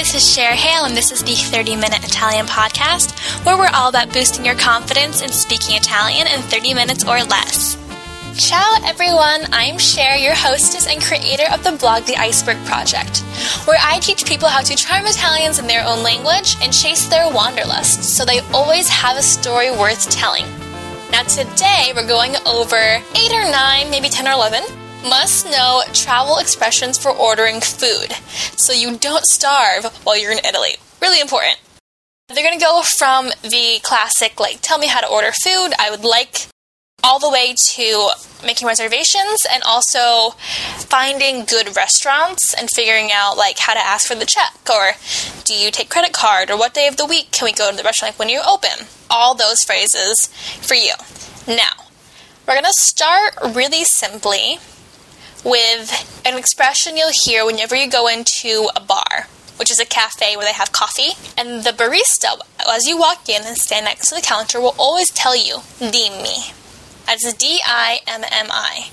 this is Cher Hale, and this is the 30 Minute Italian Podcast, where we're all about boosting your confidence in speaking Italian in 30 minutes or less. Ciao everyone, I'm Cher, your hostess and creator of the blog The Iceberg Project, where I teach people how to charm Italians in their own language and chase their wanderlust so they always have a story worth telling. Now, today we're going over 8 or 9, maybe 10 or 11 must know travel expressions for ordering food so you don't starve while you're in Italy. Really important. They're going to go from the classic, like, tell me how to order food, I would like, all the way to making reservations and also finding good restaurants and figuring out, like, how to ask for the check or do you take credit card or what day of the week can we go to the restaurant like, when you open. All those phrases for you. Now, we're going to start really simply with an expression you'll hear whenever you go into a bar, which is a cafe where they have coffee. And the barista, as you walk in and stand next to the counter, will always tell you, dimmi. That's D I M M I.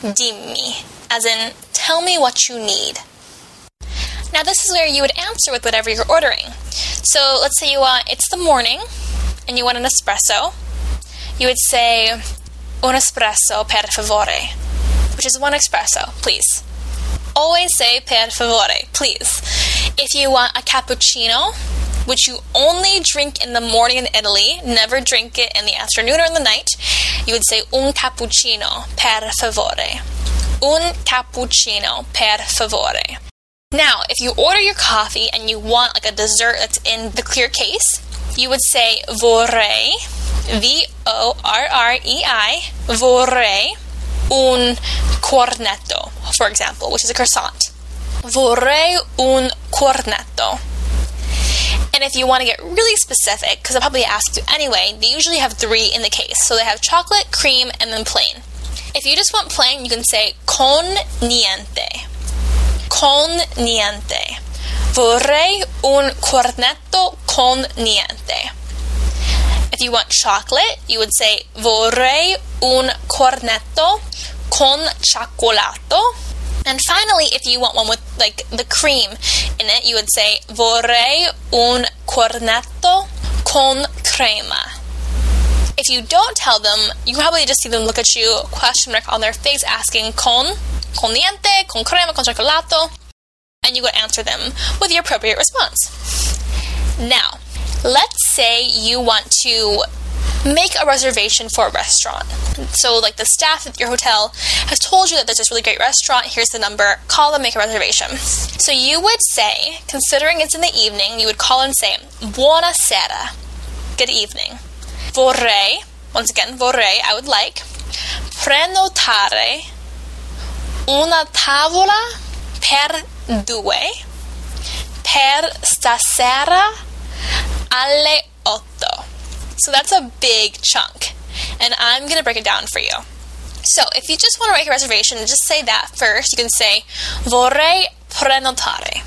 Dimmi. As in, tell me what you need. Now, this is where you would answer with whatever you're ordering. So, let's say you want, it's the morning, and you want an espresso. You would say, un espresso per favore which is one espresso, please. Always say per favore, please. If you want a cappuccino, which you only drink in the morning in Italy, never drink it in the afternoon or in the night, you would say un cappuccino per favore. Un cappuccino per favore. Now, if you order your coffee and you want like a dessert that's in the clear case, you would say vorrei, V O R R E I, vorrei un cornetto, for example, which is a croissant. Vorrei un cornetto. And if you want to get really specific, because I'll probably ask you anyway, they usually have three in the case. So they have chocolate, cream, and then plain. If you just want plain, you can say con niente. Con niente. Vorrei un cornetto con niente. If you want chocolate, you would say vorrei un cornetto con cioccolato. And finally, if you want one with like the cream in it, you would say vorrei un cornetto con crema. If you don't tell them, you probably just see them look at you, question mark on their face, asking con, con niente, con crema, con cioccolato, and you would answer them with the appropriate response. Now, let's say you want to make a reservation for a restaurant. So, like the staff at your hotel has told you that there's this really great restaurant, here's the number, call them, make a reservation. So, you would say, considering it's in the evening, you would call and say, Buonasera, good evening. Vorrei, once again, vorrei, I would like, prenotare una tavola per due per stasera alle otto. So that's a big chunk. And I'm going to break it down for you. So if you just want to make a reservation, just say that first. You can say vorrei prenotare.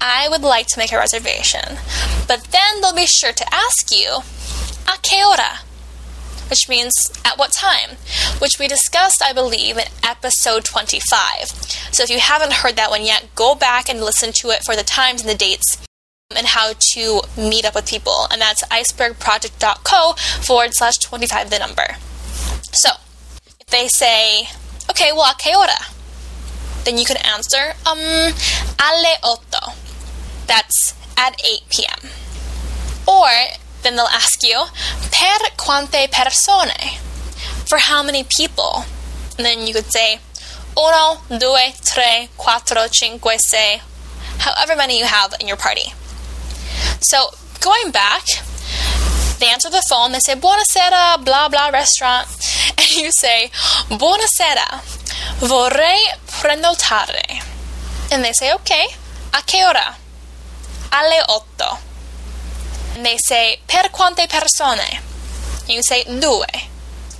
I would like to make a reservation. But then they'll be sure to ask you a che ora? Which means at what time? Which we discussed, I believe, in episode 25. So if you haven't heard that one yet, go back and listen to it for the times and the dates and how to meet up with people. And that's icebergproject.co forward slash 25 the number. So, if they say, okay, well, a che ora? Then you can answer, um, alle otto. That's at 8 p.m. Or, then they'll ask you, per quante persone? For how many people? And then you could say, uno, due, tre, quattro, cinque, sei, however many you have in your party. So going back, they answer the phone, they say, Buonasera, blah blah restaurant. And you say, Buonasera, vorrei prenotare. And they say, okay, a che ora? Alle otto. And they say, per quante persone? And you say, due.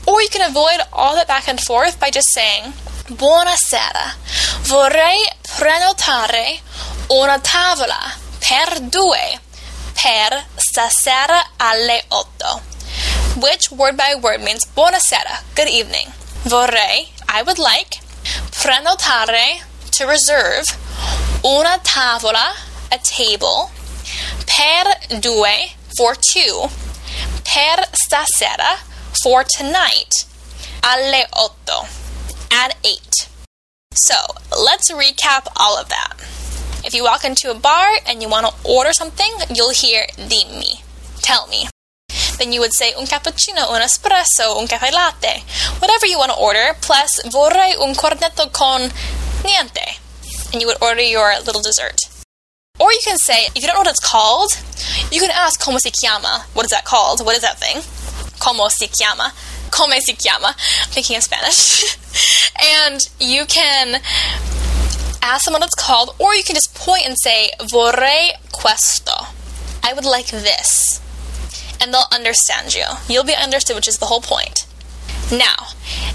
Or you can avoid all that back and forth by just saying, Buonasera, vorrei prenotare una tavola per due per stasera alle otto, which word by word means buonasera, good evening. Vorrei, I would like, prenotare, to reserve, una tavola a table per due for two, per stasera for tonight, alle otto at eight. So let's recap all of that. If you walk into a bar and you want to order something, you'll hear dimmi, tell me. Then you would say un cappuccino, un espresso, un caffè latte, whatever you want to order, plus vorrei un cornetto con niente. And you would order your little dessert. Or you can say, if you don't know what it's called, you can ask como se llama. What is that called? What is that thing? Como se llama. Como se llama. I'm thinking of Spanish. and you can ask them what it's called, or you can just point and say, vorrei questo. I would like this. And they'll understand you. You'll be understood, which is the whole point. Now,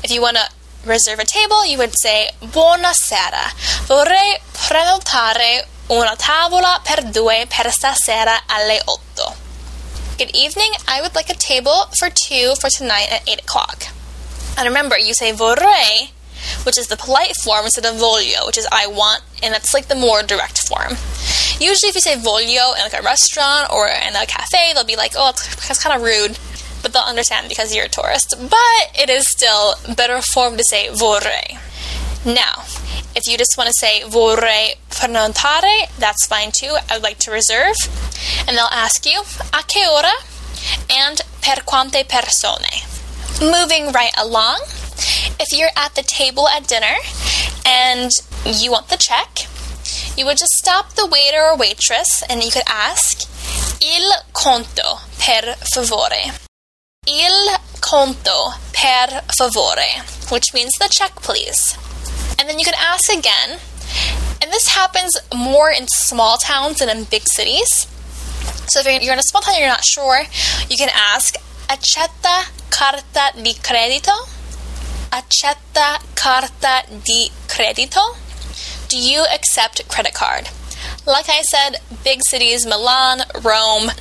if you want to reserve a table, you would say, Buonasera. Vorrei prenotare una tavola per due per stasera alle otto. Good evening. I would like a table for two for tonight at 8 o'clock. And remember, you say vorrei, which is the polite form, instead of voglio, which is I want, and that's like the more direct form. Usually, if you say voglio in like a restaurant or in a cafe, they'll be like, oh, it's kind of rude. But they'll understand because you're a tourist. But it is still better form to say vorrei. Now, if you just want to say vorrei prenotare, that's fine too. I would like to reserve. And they'll ask you a che ora and per quante persone. Moving right along, if you're at the table at dinner and you want the check, you would just stop the waiter or waitress and you could ask il conto per favore. Il conto per favore, which means the check, please. And then you can ask again. And this happens more in small towns than in big cities. So if you're in a small town and you're not sure, you can ask accetta carta di credito? Accetta carta di credito? Do you accept credit card? Like I said, big cities, Milan, Rome,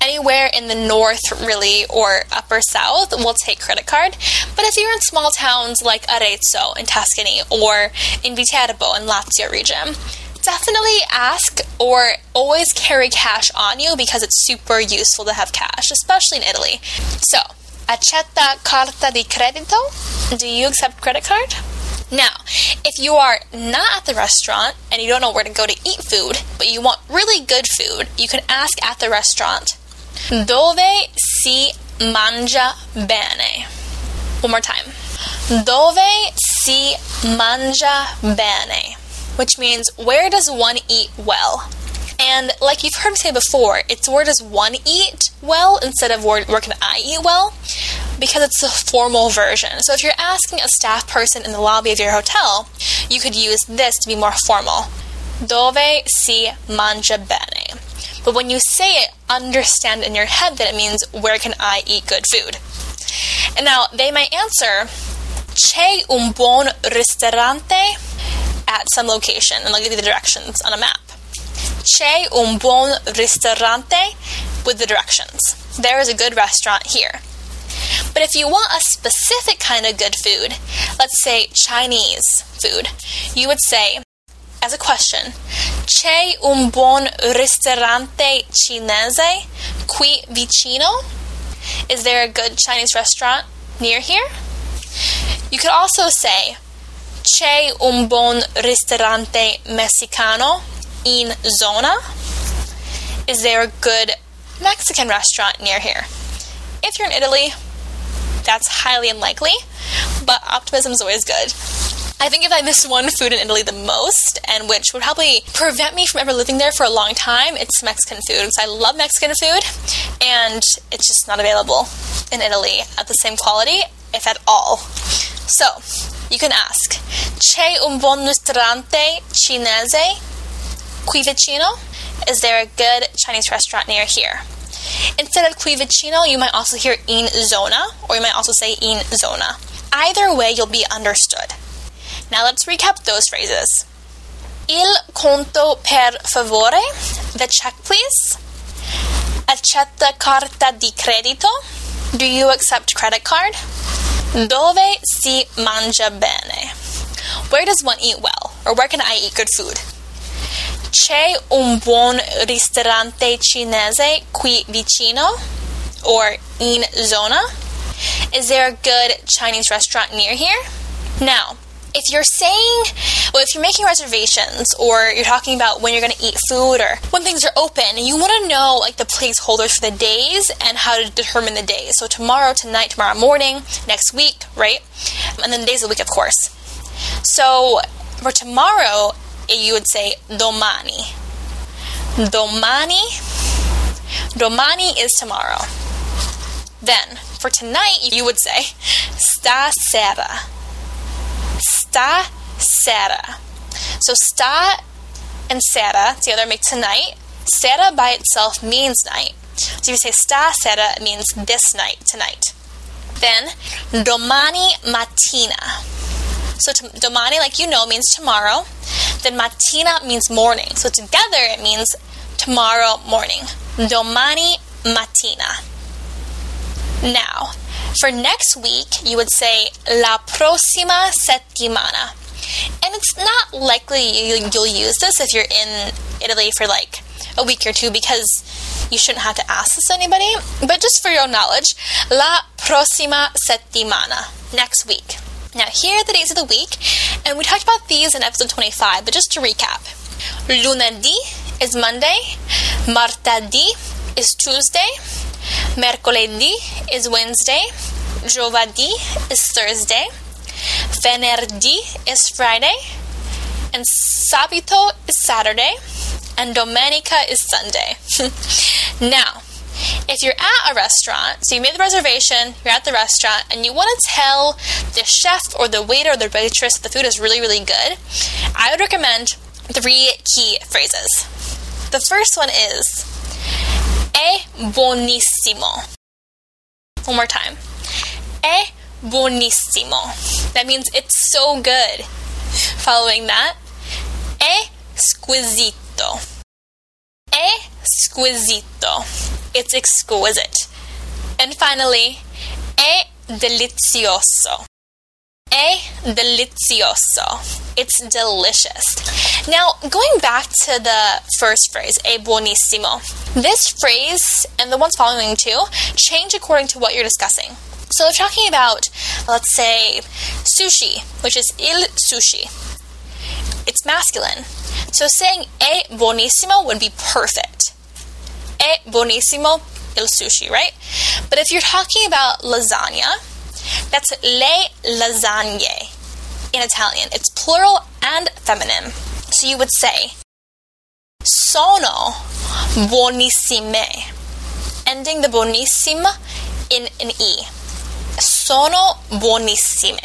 anywhere in the north, really, or upper south will take credit card. But if you're in small towns like Arezzo in Tuscany or in Viterbo in Lazio region, definitely ask or always carry cash on you because it's super useful to have cash, especially in Italy. So, accetta carta di credito? Do you accept credit card? Now, if you are not at the restaurant and you don't know where to go to eat food, but you want really good food, you can ask at the restaurant, Dove si mangia bene? One more time. Dove si mangia bene? Which means, where does one eat well? And like you've heard me say before, it's where does one eat well instead of where, where can I eat well? Because it's the formal version. So if you're asking a staff person in the lobby of your hotel, you could use this to be more formal. Dove si mangia bene? But when you say it, understand in your head that it means, where can I eat good food? And now they might answer, c'è un buon ristorante at some location, and they'll give you the directions on a map. C'è un buon ristorante with the directions. There is a good restaurant here. But if you want a specific kind of good food, let's say Chinese food, you would say, as a question, c'è un buon ristorante cinese qui vicino? Is there a good Chinese restaurant near here? You could also say, c'è un buon ristorante messicano in zona? Is there a good Mexican restaurant near here? If you're in Italy, that's highly unlikely, but optimism is always good. I think if I miss one food in Italy the most, and which would probably prevent me from ever living there for a long time, it's Mexican food. Because I love Mexican food, and it's just not available in Italy at the same quality, if at all. So, you can ask, C'è un buon ristorante cinese qui vicino? Is there a good Chinese restaurant near here? Instead of qui vicino, you might also hear in zona, or you might also say in zona. Either way, you'll be understood. Now let's recap those phrases. Il conto per favore, the check please. Accetta carta di credito, do you accept credit card? Dove si mangia bene? Where does one eat well? Or where can I eat good food? C'è un buon ristorante cinese qui vicino or in zona? Is there a good Chinese restaurant near here? Now, if you're saying, well, if you're making reservations or you're talking about when you're going to eat food or when things are open, you want to know like the placeholders for the days and how to determine the days. So tomorrow, tonight, tomorrow morning, next week, right? And then the days of the week, of course. So for tomorrow, you would say domani. Domani. Domani is tomorrow. Then for tonight, you would say stasera sta sera. So sta and sera together make tonight. Sera by itself means night. So if you say sta sera, it means this night, tonight. Then domani mattina. So to, domani, like you know, means tomorrow. Then mattina means morning. So together it means tomorrow morning. Domani mattina. Now, for next week, you would say la prossima settimana. And it's not likely you'll use this if you're in Italy for like a week or two because you shouldn't have to ask this to anybody. But just for your knowledge, la prossima settimana, next week. Now, here are the days of the week, and we talked about these in episode 25, but just to recap lunedì is Monday, martedì is Tuesday, Mercoledì is Wednesday. Giovedì is Thursday. Venerdì is Friday. And Sabato is Saturday. And Domenica is Sunday. now, if you're at a restaurant, so you made the reservation, you're at the restaurant, and you want to tell the chef or the waiter or the waitress that the food is really, really good, I would recommend three key phrases. The first one is è buonissimo. One more time. È buonissimo. That means it's so good. Following that, è squisito. È squisito. It's exquisite. And finally, è delizioso. È delizioso. It's delicious. Now, going back to the first phrase, è buonissimo, this phrase and the ones following too change according to what you're discussing. So, if talking about, let's say, sushi, which is il sushi, it's masculine. So, saying è buonissimo would be perfect. È buonissimo il sushi, right? But if you're talking about lasagna, that's le lasagne in Italian. It's plural and feminine. So you would say sono buonissime, ending the buonissime in an e. Sono buonissime.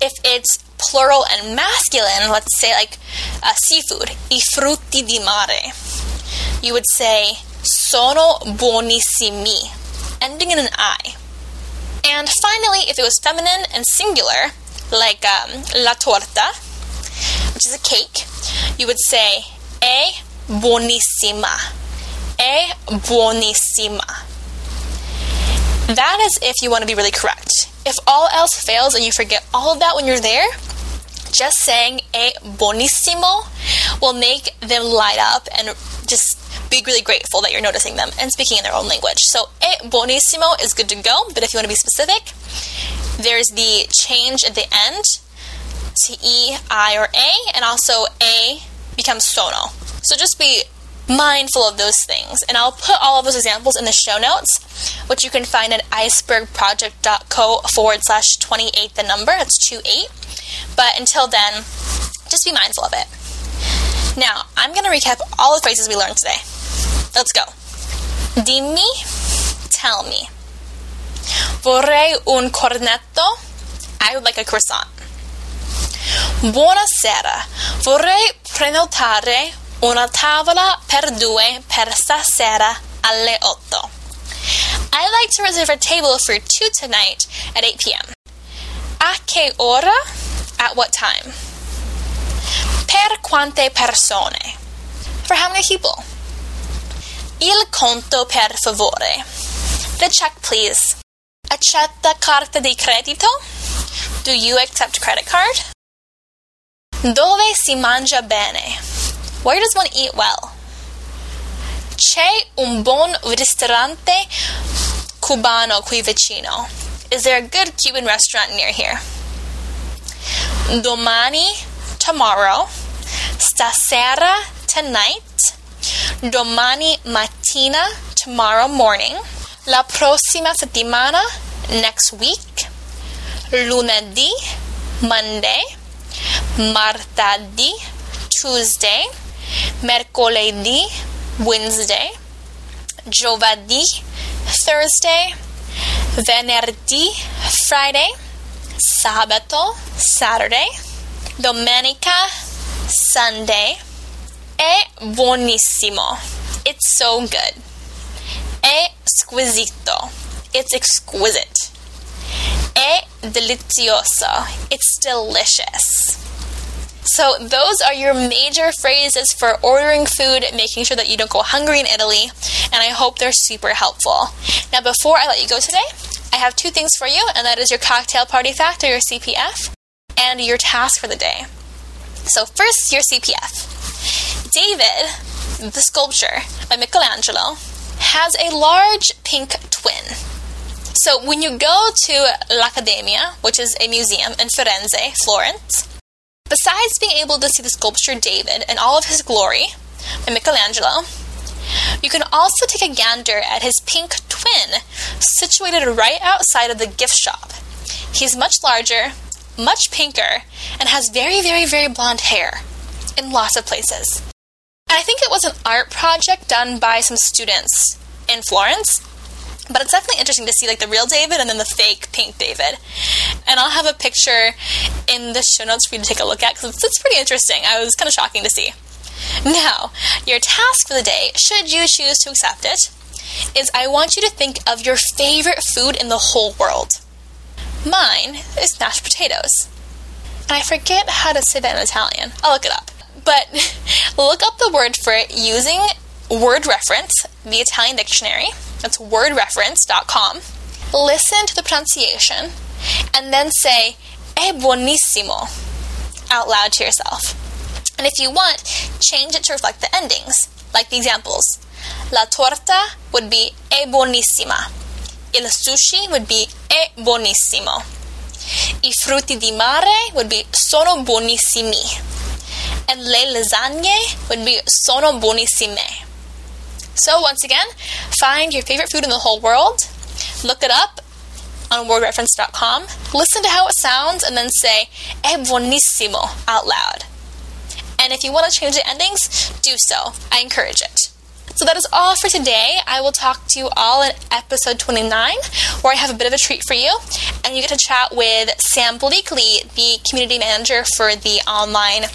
If it's plural and masculine, let's say like uh, seafood, i frutti di mare, you would say sono buonissimi, ending in an i. And finally, if it was feminine and singular, like um, la torta, which is a cake, you would say è buonissima. È buonissima. That is if you want to be really correct. If all else fails and you forget all of that when you're there, just saying eh, è buonissimo will make them light up and just be really grateful that you're noticing them and speaking in their own language. So, eh, e buonissimo is good to go, but if you want to be specific, there's the change at the end to E, I, or A, and also A becomes sono. So just be mindful of those things. And I'll put all of those examples in the show notes, which you can find at icebergproject.co forward slash 28, the number. It's 28. But until then, just be mindful of it. Now, I'm going to recap all the phrases we learned today. Let's go. Dimmi, tell me. Vorrei un cornetto. I would like a croissant. Buonasera. Vorrei prenotare una tavola per due per stasera alle 8. I'd like to reserve a table for two tonight at 8 p.m. A che ora? At what time? Per quante persone? For how many people? Il conto per favore. The check, please. Accetta carta di credito? Do you accept credit card? Dove si mangia bene? Where does one eat well? C'è un buon ristorante cubano qui vicino. Is there a good Cuban restaurant near here? Domani, tomorrow. Stasera, tonight. Domani mattina, tomorrow morning. La prossima settimana, next week. Lunedì, Monday. Martedì, Tuesday. Mercoledì, Wednesday. Giovedì, Thursday. Venerdì, Friday. Sabato, Saturday. Domenica, Sunday. È buonissimo. It's so good. È squisito. It's exquisite. È delizioso. It's delicious. So, those are your major phrases for ordering food, making sure that you don't go hungry in Italy, and I hope they're super helpful. Now, before I let you go today, I have two things for you, and that is your cocktail party fact or your CPF, and your task for the day. So, first, your CPF. David, the sculpture by Michelangelo, has a large pink twin. So, when you go to L'Accademia, which is a museum in Firenze, Florence, besides being able to see the sculpture David in all of his glory by Michelangelo, you can also take a gander at his pink twin, situated right outside of the gift shop. He's much larger, much pinker, and has very, very, very blonde hair in lots of places. And I think it was an art project done by some students in Florence. But it's definitely interesting to see like the real David and then the fake pink David. And I'll have a picture in the show notes for you to take a look at because it's, it's pretty interesting. I was kind of shocking to see. Now, your task for the day, should you choose to accept it, is I want you to think of your favorite food in the whole world. Mine is mashed potatoes. And I forget how to say that in Italian. I'll look it up. But look up the word for it using word reference, the Italian dictionary. That's wordreference.com. Listen to the pronunciation and then say, è buonissimo out loud to yourself. And if you want, change it to reflect the endings, like the examples. La torta would be è buonissima. Il sushi would be è buonissimo. I frutti di mare would be sono buonissimi. And le lasagne would be sono buonissime. So, once again, find your favorite food in the whole world, look it up on wordreference.com, listen to how it sounds, and then say, è buonissimo out loud. And if you want to change the endings, do so. I encourage it. So that is all for today. I will talk to you all in episode 29, where I have a bit of a treat for you. And you get to chat with Sam Bleakley, the community manager for the online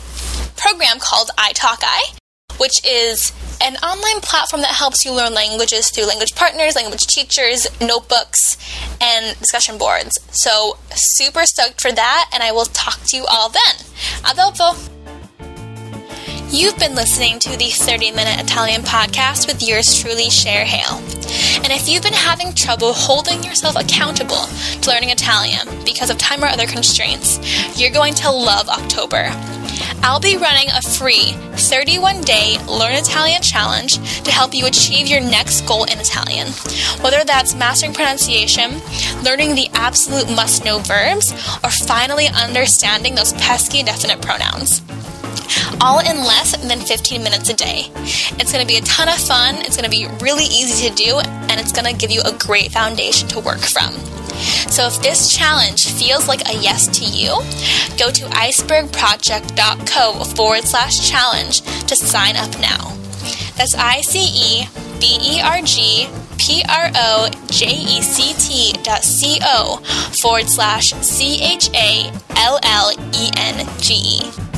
program called iTalki, which is an online platform that helps you learn languages through language partners, language teachers, notebooks, and discussion boards. So, super stoked for that, and I will talk to you all then. A dopo! You've been listening to the 30 Minute Italian podcast with yours truly, Cher Hale. And if you've been having trouble holding yourself accountable to learning Italian because of time or other constraints, you're going to love October. I'll be running a free 31 day Learn Italian challenge to help you achieve your next goal in Italian. Whether that's mastering pronunciation, learning the absolute must know verbs, or finally understanding those pesky definite pronouns all in less than 15 minutes a day. It's going to be a ton of fun, it's going to be really easy to do, and it's going to give you a great foundation to work from. So if this challenge feels like a yes to you, go to icebergproject.co forward slash challenge to sign up now. That's I C E B E R G P R O J E C T dot C O forward slash C H A L L E N G E.